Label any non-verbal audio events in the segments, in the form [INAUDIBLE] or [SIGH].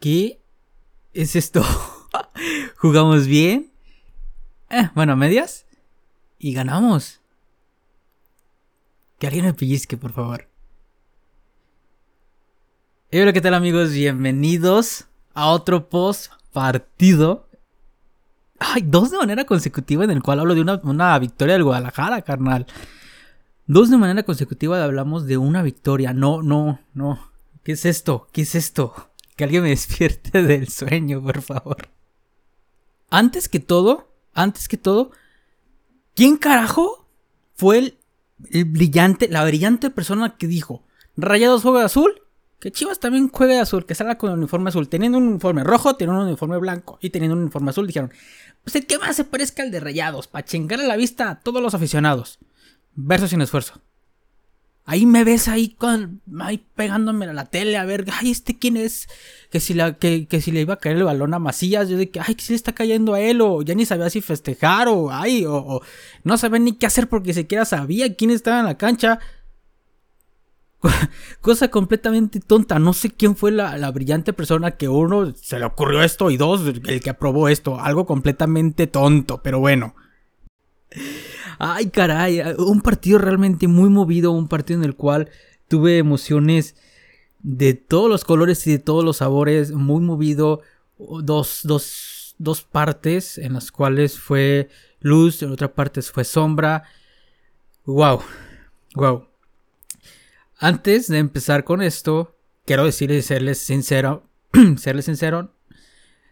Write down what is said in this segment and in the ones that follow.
¿Qué es esto? [LAUGHS] Jugamos bien. Eh, bueno, medias. Y ganamos. Que alguien me pellizque, por favor. hola, ¿qué tal amigos? Bienvenidos a otro post partido. Ay, dos de manera consecutiva en el cual hablo de una, una victoria del Guadalajara, carnal. Dos de manera consecutiva hablamos de una victoria. No, no, no. ¿Qué es esto? ¿Qué es esto? Que alguien me despierte [LAUGHS] del sueño, por favor. Antes que todo, antes que todo, ¿quién carajo fue el, brillante, la brillante persona que dijo, Rayados juega azul? Que Chivas también juegue azul, que salga con el uniforme azul. Teniendo un uniforme rojo, teniendo un uniforme blanco y teniendo un uniforme azul, dijeron, pues el que más se parezca al de Rayados, para chingarle la vista a todos los aficionados. Verso sin esfuerzo. Ahí me ves ahí, ahí pegándome a la tele a ver, ay, este quién es. Que si, la, que, si le iba a caer el balón a Macías, yo de que, ay, que si le está cayendo a él, o ya ni sabía si festejar, o ay, o, no sabía ni qué hacer porque siquiera sabía quién estaba en la cancha. [LAUGHS] Cosa completamente tonta. No sé quién fue la, brillante persona que uno se le ocurrió esto y dos, el que aprobó esto. Algo completamente tonto, pero bueno. Ay, caray, un partido realmente muy movido, un partido en el cual tuve emociones de todos los colores y de todos los sabores, muy movido, dos, dos, dos partes en las cuales fue luz, en otra parte fue sombra. Wow, wow. Antes de empezar con esto, quiero decirles, serles sincero, [CLEARS THROAT] serles sincero,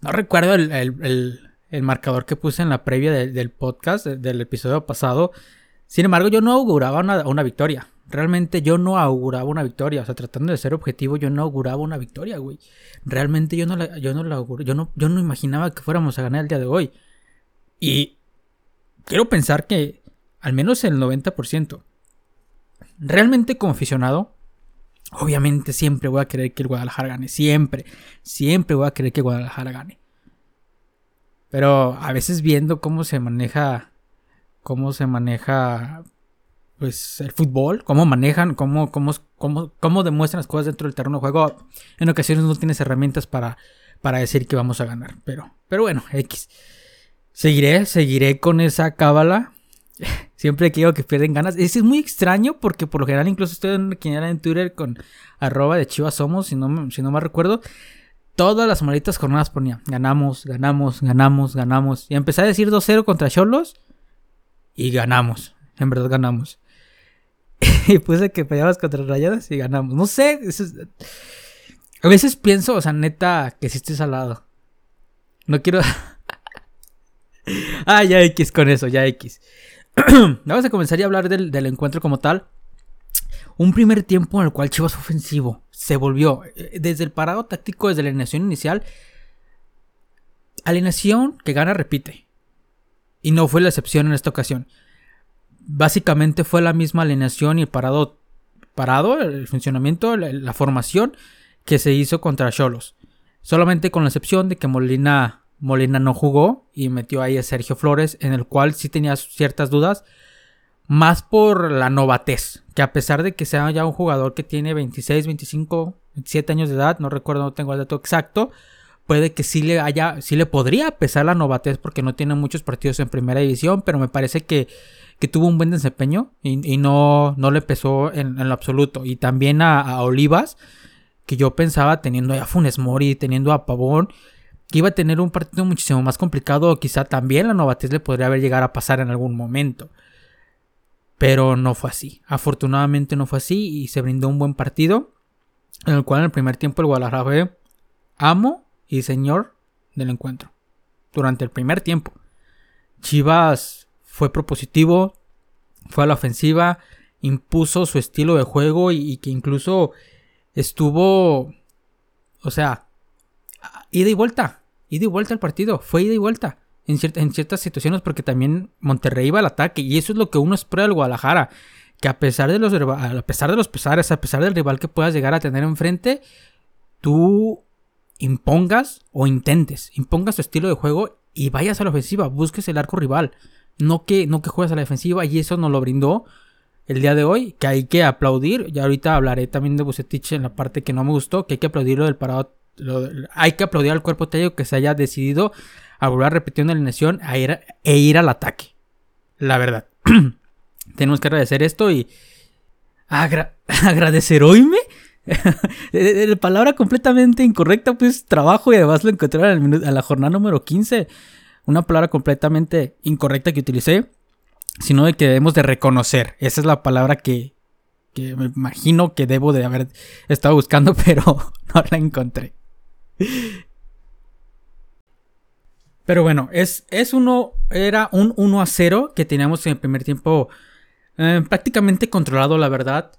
no recuerdo el, el marcador que puse en la previa del podcast, del episodio pasado. Sin embargo, yo no auguraba una, victoria. Realmente yo no auguraba una victoria. O sea, tratando de ser objetivo, yo no auguraba una victoria, güey. Realmente yo no la, yo no la yo no, yo no imaginaba que fuéramos a ganar el día de hoy. Y quiero pensar que al menos el 90%. Realmente como aficionado, obviamente siempre voy a querer que el Guadalajara gane. Siempre, siempre voy a querer que el Guadalajara gane. Pero a veces viendo cómo se maneja, cómo se maneja, pues el fútbol, cómo manejan, cómo, cómo, cómo, cómo demuestran las cosas dentro del terreno de juego, en ocasiones no tienes herramientas para, para decir que vamos a ganar. Pero, pero bueno, X. Seguiré, seguiré con esa cábala. [LAUGHS] Siempre que digo que pierden ganas. Es muy extraño porque por lo general incluso estoy en, en Twitter con arroba de Chivas Somos, si no, si no me recuerdo todas las malditas jornadas ponía, ganamos, ganamos, ganamos, ganamos. Y empecé a decir 2-0 contra Cholos y ganamos. En verdad ganamos. [LAUGHS] y puse que peleabas contra Rayadas y ganamos. No sé. A veces pienso, o sea, neta, que si estoy salado. No quiero... [LAUGHS] ah, ya X con eso, ya X. [CLEARS THROAT] Vamos a comenzar a hablar del, del encuentro como tal. Un primer tiempo en el cual Chivas ofensivo se volvió. Eh, desde el parado táctico, desde la alineación inicial, alineación que gana repite. Y no fue la excepción en esta ocasión. Básicamente fue la misma alineación y el parado, parado el funcionamiento, la, formación que se hizo contra Cholos. Solamente con la excepción de que Molina, Molina no jugó y metió ahí a Sergio Flores, en el cual sí tenía ciertas dudas más por la novatez, que a pesar de que sea ya un jugador que tiene 26, 25, 27 años de edad, no recuerdo, no tengo el dato exacto, puede que sí le haya, sí le podría pesar la novatez porque no tiene muchos partidos en primera división, pero me parece que, que tuvo un buen desempeño y, no, no le pesó en, lo absoluto. Y también a, Olivas, que yo pensaba teniendo a Funes Mori, teniendo a Pavón, que iba a tener un partido muchísimo más complicado, quizá también la novatez le podría haber llegado a pasar en algún momento. Pero no fue así. Afortunadamente no fue así y se brindó un buen partido. En el cual en el primer tiempo el Guadalajara fue amo y señor del encuentro. Durante el primer tiempo. Chivas fue propositivo, fue a la ofensiva, impuso su estilo de juego y, y que incluso estuvo, o sea, ida y vuelta, ida y vuelta el partido, fue ida y vuelta en, ciertas situaciones porque también Monterrey iba al ataque y eso es lo que uno espera del Guadalajara. Que a pesar de los, a pesar de los pesares, a pesar del rival que puedas llegar a tener enfrente, tú impongas o intentes, impongas tu estilo de juego y vayas a la ofensiva, busques el arco rival, no que, no que juegues a la defensiva y eso nos lo brindó el día de hoy, que hay que aplaudir, y ahorita hablaré también de Bucetich en la parte que no me gustó, que hay que aplaudirlo del parado hay que aplaudir al cuerpo técnico que se haya decidido a volver a repetir una alineación ir, e ir al ataque. La verdad. [CLEARS THROAT] Tenemos que agradecer esto y. [LAUGHS] agradecer oíme. [LAUGHS] la palabra completamente incorrecta, pues trabajo y además lo encontré en, la jornada número 15. Una palabra completamente incorrecta que utilicé, sino de que debemos de reconocer. Esa es la palabra que, que me imagino que debo de haber estado buscando, [LAUGHS] pero no la encontré. Pero bueno, es, es uno, era un 1 a 0 que teníamos en el primer tiempo eh, prácticamente controlado, la verdad.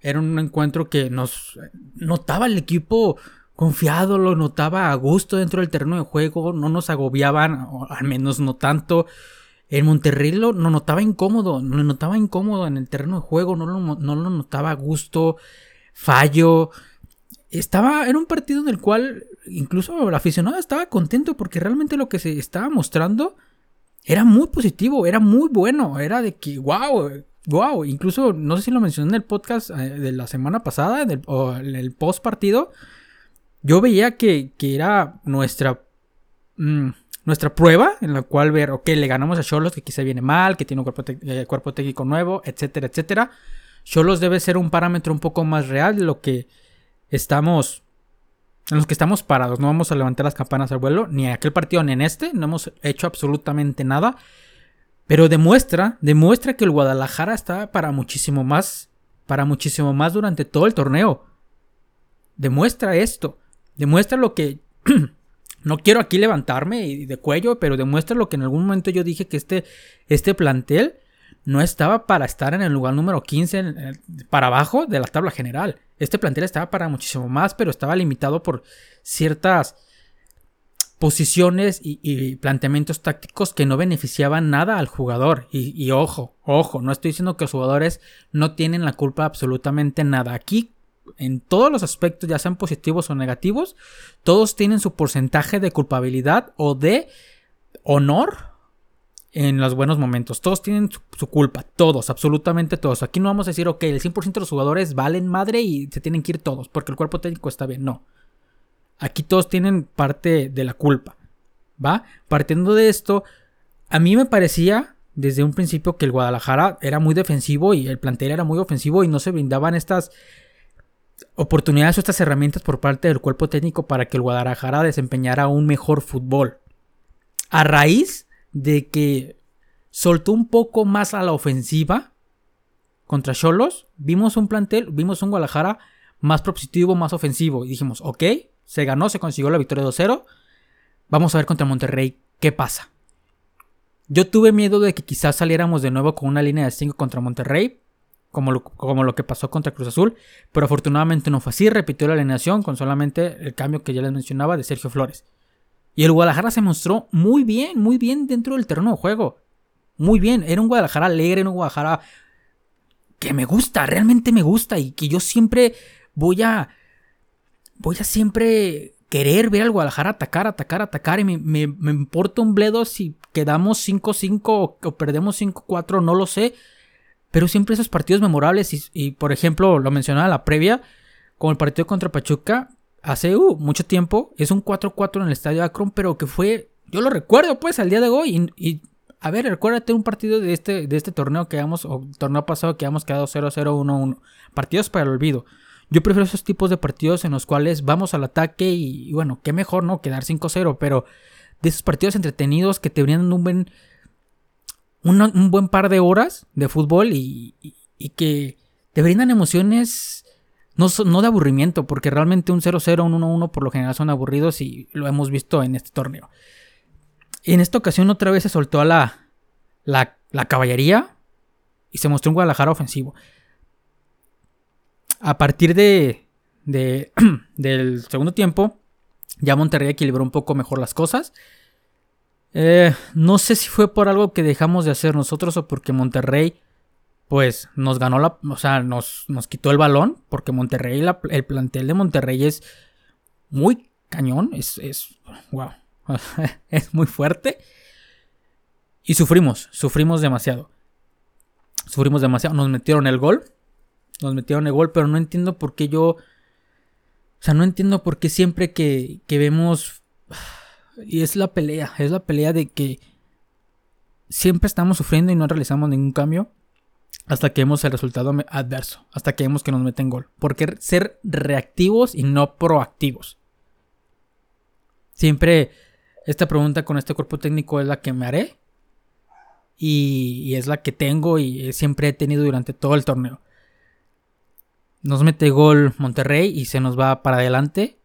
Era un encuentro que nos notaba el equipo confiado, lo notaba a gusto dentro del terreno de juego, no nos agobiaban, al menos no tanto. En Monterrey lo, notaba incómodo, lo notaba incómodo en el terreno de juego, no lo, no lo notaba a gusto, fallo estaba en un partido en el cual incluso el aficionado estaba contento porque realmente lo que se estaba mostrando era muy positivo, era muy bueno, era de que wow, wow, incluso no sé si lo mencioné en el podcast eh, de la semana pasada o en el post partido, yo veía que, era nuestra mm, nuestra prueba en la cual ver, ok, le ganamos a Cholos que quizá viene mal, que tiene un cuerpo, eh, cuerpo técnico nuevo, etcétera, etcétera. Cholos debe ser un parámetro un poco más real de lo que estamos en los que estamos parados, no vamos a levantar las campanas al vuelo, ni en aquel partido ni en este, no hemos hecho absolutamente nada, pero demuestra, demuestra que el Guadalajara está para muchísimo más, para muchísimo más durante todo el torneo. Demuestra esto, demuestra lo que [CLEARS THROAT] no quiero aquí levantarme de cuello, pero demuestra lo que en algún momento yo dije que este este plantel no estaba para estar en el lugar número 15 para abajo de la tabla general. Este plantel estaba para muchísimo más, pero estaba limitado por ciertas posiciones y, planteamientos tácticos que no beneficiaban nada al jugador. Y, y, ojo, ojo, no estoy diciendo que los jugadores no tienen la culpa absolutamente nada. Aquí, en todos los aspectos, ya sean positivos o negativos, todos tienen su porcentaje de culpabilidad o de honor en los buenos momentos. Todos tienen su, culpa, todos, absolutamente todos. Aquí no vamos a decir, ok, el 100% de los jugadores valen madre y se tienen que ir todos, porque el cuerpo técnico está bien. No. Aquí todos tienen parte de la culpa. ¿Va? Partiendo de esto, a mí me parecía desde un principio que el Guadalajara era muy defensivo y el plantel era muy ofensivo y no se brindaban estas oportunidades o estas herramientas por parte del cuerpo técnico para que el Guadalajara desempeñara un mejor fútbol. A raíz de que soltó un poco más a la ofensiva contra Cholos, vimos un plantel, vimos un Guadalajara más propositivo, más ofensivo. Y dijimos, ok, se ganó, se consiguió la victoria 2-0. Vamos a ver contra Monterrey qué pasa. Yo tuve miedo de que quizás saliéramos de nuevo con una línea de 5 contra Monterrey, como lo, como lo, que pasó contra Cruz Azul, pero afortunadamente no fue así, repitió la alineación con solamente el cambio que ya les mencionaba de Sergio Flores. Y el Guadalajara se mostró muy bien, muy bien dentro del terreno de juego. Muy bien, era un Guadalajara alegre, era un Guadalajara que me gusta, realmente me gusta y que yo siempre voy a... Voy a siempre querer ver al Guadalajara atacar, atacar, atacar y me, importa un bledo si quedamos 5-5 o, perdemos 5-4, no lo sé. Pero siempre esos partidos memorables y por ejemplo, lo mencionaba la previa, con el partido contra Pachuca, hace uh, mucho tiempo. Es un 4-4 en el estadio Akron, pero que fue. Yo lo recuerdo, pues, al día de hoy. Y, a ver, recuérdate un partido de este, de este torneo que hemos, o torneo pasado que hemos quedado 0-0-1-1. Partidos para el olvido. Yo prefiero esos tipos de partidos en los cuales vamos al ataque y, bueno, qué mejor, ¿no? Quedar 5-0, pero de esos partidos entretenidos que te brindan un buen, un, buen par de horas de fútbol y, y que te brindan emociones no, de aburrimiento, porque realmente un 0-0, un 1-1 por lo general son aburridos y lo hemos visto en este torneo. En esta ocasión otra vez se soltó a la, la, caballería y se mostró un Guadalajara ofensivo. A partir de, de [CLEARS THROAT] del segundo tiempo, ya Monterrey equilibró un poco mejor las cosas. Eh, no sé si fue por algo que dejamos de hacer nosotros o porque Monterrey pues nos ganó la, o sea, nos, nos quitó el balón, porque Monterrey, el plantel de Monterrey es muy cañón, es, es, wow, [LAUGHS] es muy fuerte. Y sufrimos, sufrimos demasiado. Sufrimos demasiado, nos metieron el gol, nos metieron el gol, pero no entiendo por qué yo O sea, no entiendo por qué siempre que, que vemos... Y es la pelea, es la pelea de que siempre estamos sufriendo y no realizamos ningún cambio hasta que vemos el resultado adverso, hasta que vemos que nos meten gol. ¿Por qué ser reactivos y no proactivos? Siempre esta pregunta con este cuerpo técnico es la que me haré y, es la que tengo y siempre he tenido durante todo el torneo. Nos mete gol Monterrey y se nos va para adelante.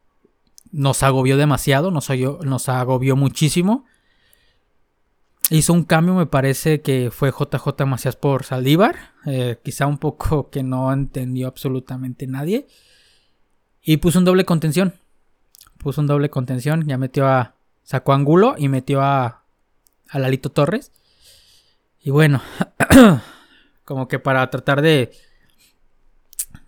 Nos agobió demasiado, nos agobió muchísimo. Hizo un cambio, me parece que fue JJ Macías por Saldívar. Eh, quizá un poco [LAUGHS] que no entendió absolutamente nadie. Y puso un doble contención. Puso un doble contención. Ya metió a. Sacó Angulo y metió a. A Lalito Torres. Y bueno, [CLEARS THROAT] como que para tratar de,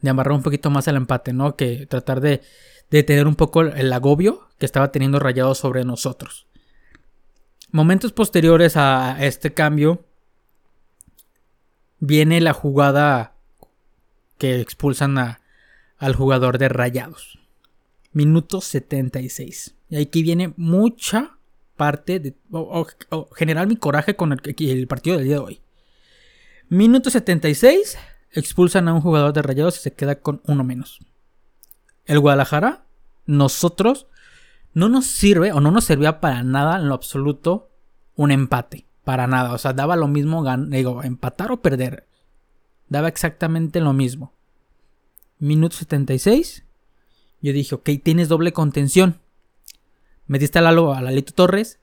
de amarrar un poquito más el empate, ¿no? Que tratar de, de tener un poco el agobio que estaba teniendo rayado sobre nosotros. Momentos posteriores a este cambio, viene la jugada que expulsan a, al jugador de rayados. Minuto 76. Y aquí viene mucha parte de o, generar mi coraje con el, el, partido del día de hoy. Minuto 76, expulsan a un jugador de Rayados y se queda con uno menos. El Guadalajara, nosotros, no nos sirve o no nos servía para nada en lo absoluto un empate. Para nada. O sea, daba lo mismo, digo, empatar o perder. Daba exactamente lo mismo. Minuto 76. Yo dije, ok, tienes doble contención. Metiste a Lalo, a Lalito Torres,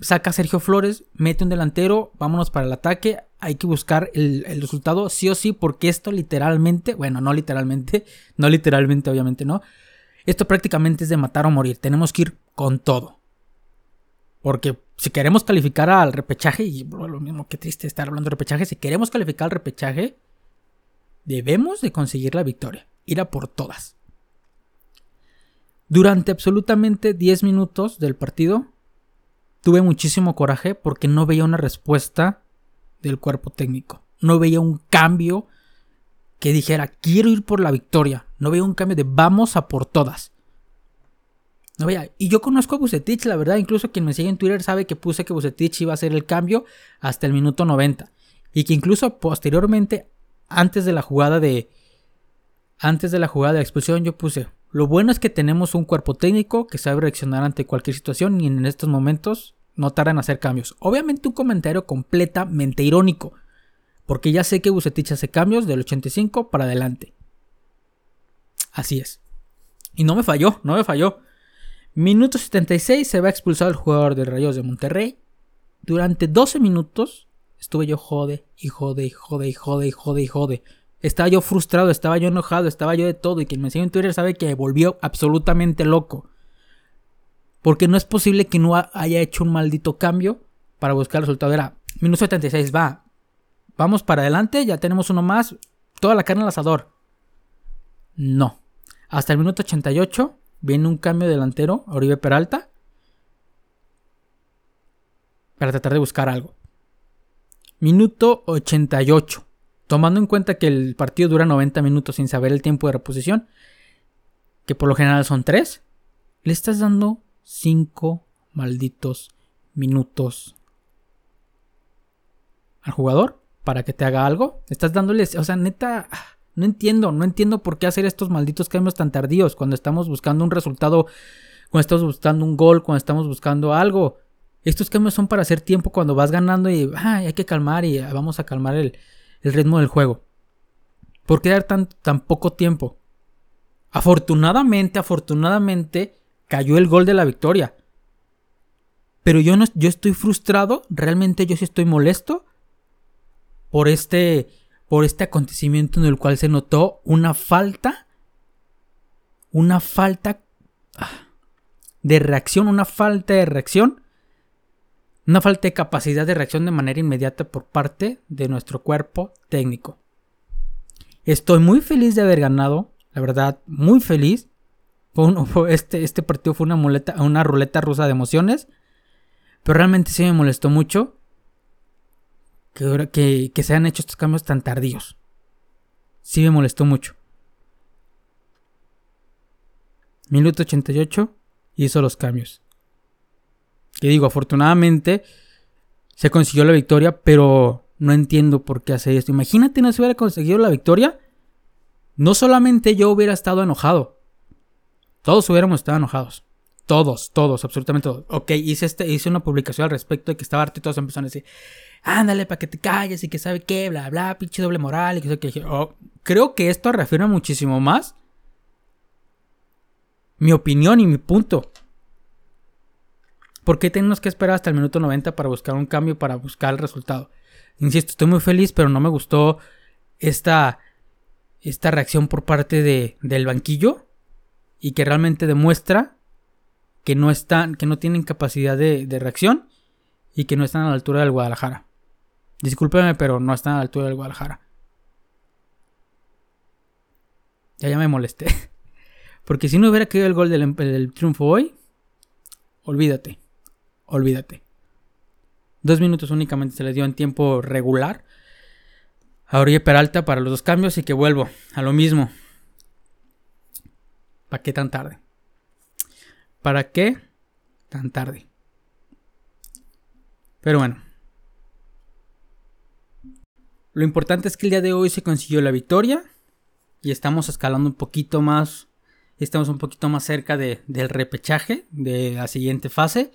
saca a Sergio Flores, mete un delantero, vámonos para el ataque. Hay que buscar el, resultado sí o sí, porque esto literalmente, bueno, no literalmente, [LAUGHS] no literalmente, obviamente no. Esto prácticamente es de matar o morir. Tenemos que ir con todo. Porque si queremos calificar al repechaje, y lo mismo que triste estar hablando de repechaje, si queremos calificar al repechaje, debemos de conseguir la victoria. Ir a por todas. Durante absolutamente 10 minutos del partido tuve muchísimo coraje porque no veía una respuesta del cuerpo técnico. No veía un cambio que dijera quiero ir por la victoria. No veía un cambio de vamos a por todas. No veía. Y yo conozco a Bucetich, la verdad. Incluso quien me sigue en Twitter sabe que puse que Bucetich iba a hacer el cambio hasta el minuto 90. Y que incluso posteriormente, antes de la jugada de. Antes de la jugada de expulsión, yo puse lo bueno es que tenemos un cuerpo técnico que sabe reaccionar ante cualquier situación y en estos momentos no tardan en hacer cambios. Obviamente un comentario completamente irónico, porque ya sé que Bucetich hace cambios del 85 para adelante. Así es. Y no me falló, no me falló. Minuto 76 se va expulsado el jugador de Rayos de Monterrey. Durante 12 minutos estuve yo jode y jode y jode y jode y jode y jode. Estaba yo frustrado, estaba yo enojado, estaba yo de todo. Y quien me sigue en Twitter sabe que volvió absolutamente loco. Porque no es posible que no haya hecho un maldito cambio para buscar el resultado. Era minuto 76, va. Vamos para adelante, ya tenemos uno más. Toda la carne al asador. No. Hasta el minuto 88 viene un cambio delantero, Oribe Peralta. Para tratar de buscar algo. Minuto 88 tomando en cuenta que el partido dura 90 minutos sin saber el tiempo de reposición, que por lo general son 3, le estás dando 5 malditos minutos al jugador para que te haga algo. Estás dándole, o sea, neta, no entiendo, no entiendo por qué hacer estos malditos cambios tan tardíos cuando estamos buscando un resultado, cuando estamos buscando un gol, cuando estamos buscando algo. Estos cambios son para hacer tiempo cuando vas ganando y hay que calmar y vamos a calmar el, el ritmo del juego. ¿Por qué dar tan, tan poco tiempo? Afortunadamente, afortunadamente, cayó el gol de la victoria. Pero yo no yo estoy frustrado, realmente yo sí estoy molesto por este por este acontecimiento en el cual se notó una falta una falta ah, de reacción, una falta de reacción una falta de capacidad de reacción de manera inmediata por parte de nuestro cuerpo técnico. Estoy muy feliz de haber ganado, la verdad, muy feliz. [LAUGHS] este, este partido fue una, muleta, una ruleta rusa de emociones, pero realmente sí me molestó mucho que, que, que se hayan hecho estos cambios tan tardíos. Sí me molestó mucho. Minuto 88 hizo los cambios. Que digo, afortunadamente se consiguió la victoria, pero no entiendo por qué hace esto. Imagínate no se hubiera conseguido la victoria. No solamente yo hubiera estado enojado. Todos hubiéramos estado enojados. Todos, todos, absolutamente todos. Ok, hice, este, hice una publicación al respecto de que estaba harto y todos empezaron a decir, ándale para que te calles y que sabe qué, bla, bla, pinche doble moral y que que... Oh, creo que esto refiere muchísimo más mi opinión y mi punto. ¿Por qué tenemos que esperar hasta el minuto 90 para buscar un cambio, para buscar el resultado? Insisto, estoy muy feliz, pero no me gustó esta, esta reacción por parte de, del banquillo y que realmente demuestra que no están, que no tienen capacidad de reacción y que no están a la altura del Guadalajara. Discúlpeme, pero no están a la altura del Guadalajara. Ya, ya me molesté. [LAUGHS] Porque si no hubiera caído el gol del, del triunfo hoy, olvídate. Olvídate. Dos minutos únicamente se le dio en tiempo regular. A Peralta para los dos cambios y que vuelvo a lo mismo. ¿Para qué tan tarde? ¿Para qué tan tarde? Pero bueno. Lo importante es que el día de hoy se consiguió la victoria. Y estamos escalando un poquito más. Estamos un poquito más cerca de, del repechaje de la siguiente fase.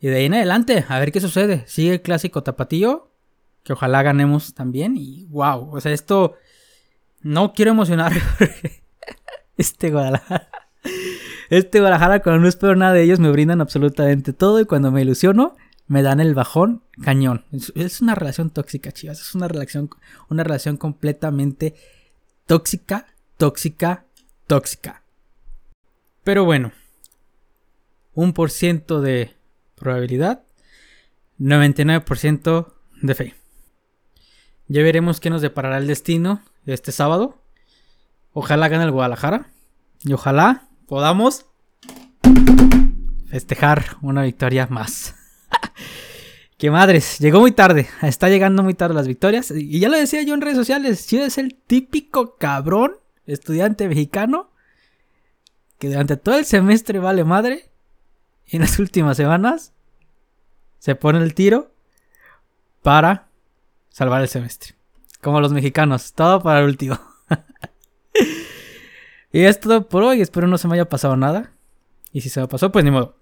Y de ahí en adelante, a ver qué sucede. Sigue el clásico tapatío. Que ojalá ganemos también. Y wow, o sea, esto. No quiero emocionar. [LAUGHS] este Guadalajara. Este Guadalajara, cuando no espero nada de ellos, me brindan absolutamente todo. Y cuando me ilusiono, me dan el bajón cañón. Es una relación tóxica, chicas. Es una relación, una relación completamente tóxica, tóxica, tóxica. Pero bueno, un por ciento de probabilidad, 99% de fe. Ya veremos qué nos deparará el destino este sábado. Ojalá gane el Guadalajara. Y ojalá podamos festejar una victoria más. Qué madres, llegó muy tarde, está llegando muy tarde las victorias. Y ya lo decía yo en redes sociales, si es el típico cabrón estudiante mexicano que durante todo el semestre vale madre y en las últimas semanas se pone el tiro para salvar el semestre. Como los mexicanos, todo para el último. [LAUGHS] y es todo por hoy, espero no se me haya pasado nada. Y si se me pasó, pues ni modo.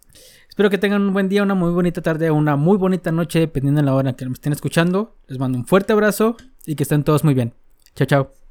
Espero que tengan un buen día, una muy bonita tarde, una muy bonita noche, dependiendo de la hora en que me estén escuchando. Les mando un fuerte abrazo y que estén todos muy bien. Chao, chao.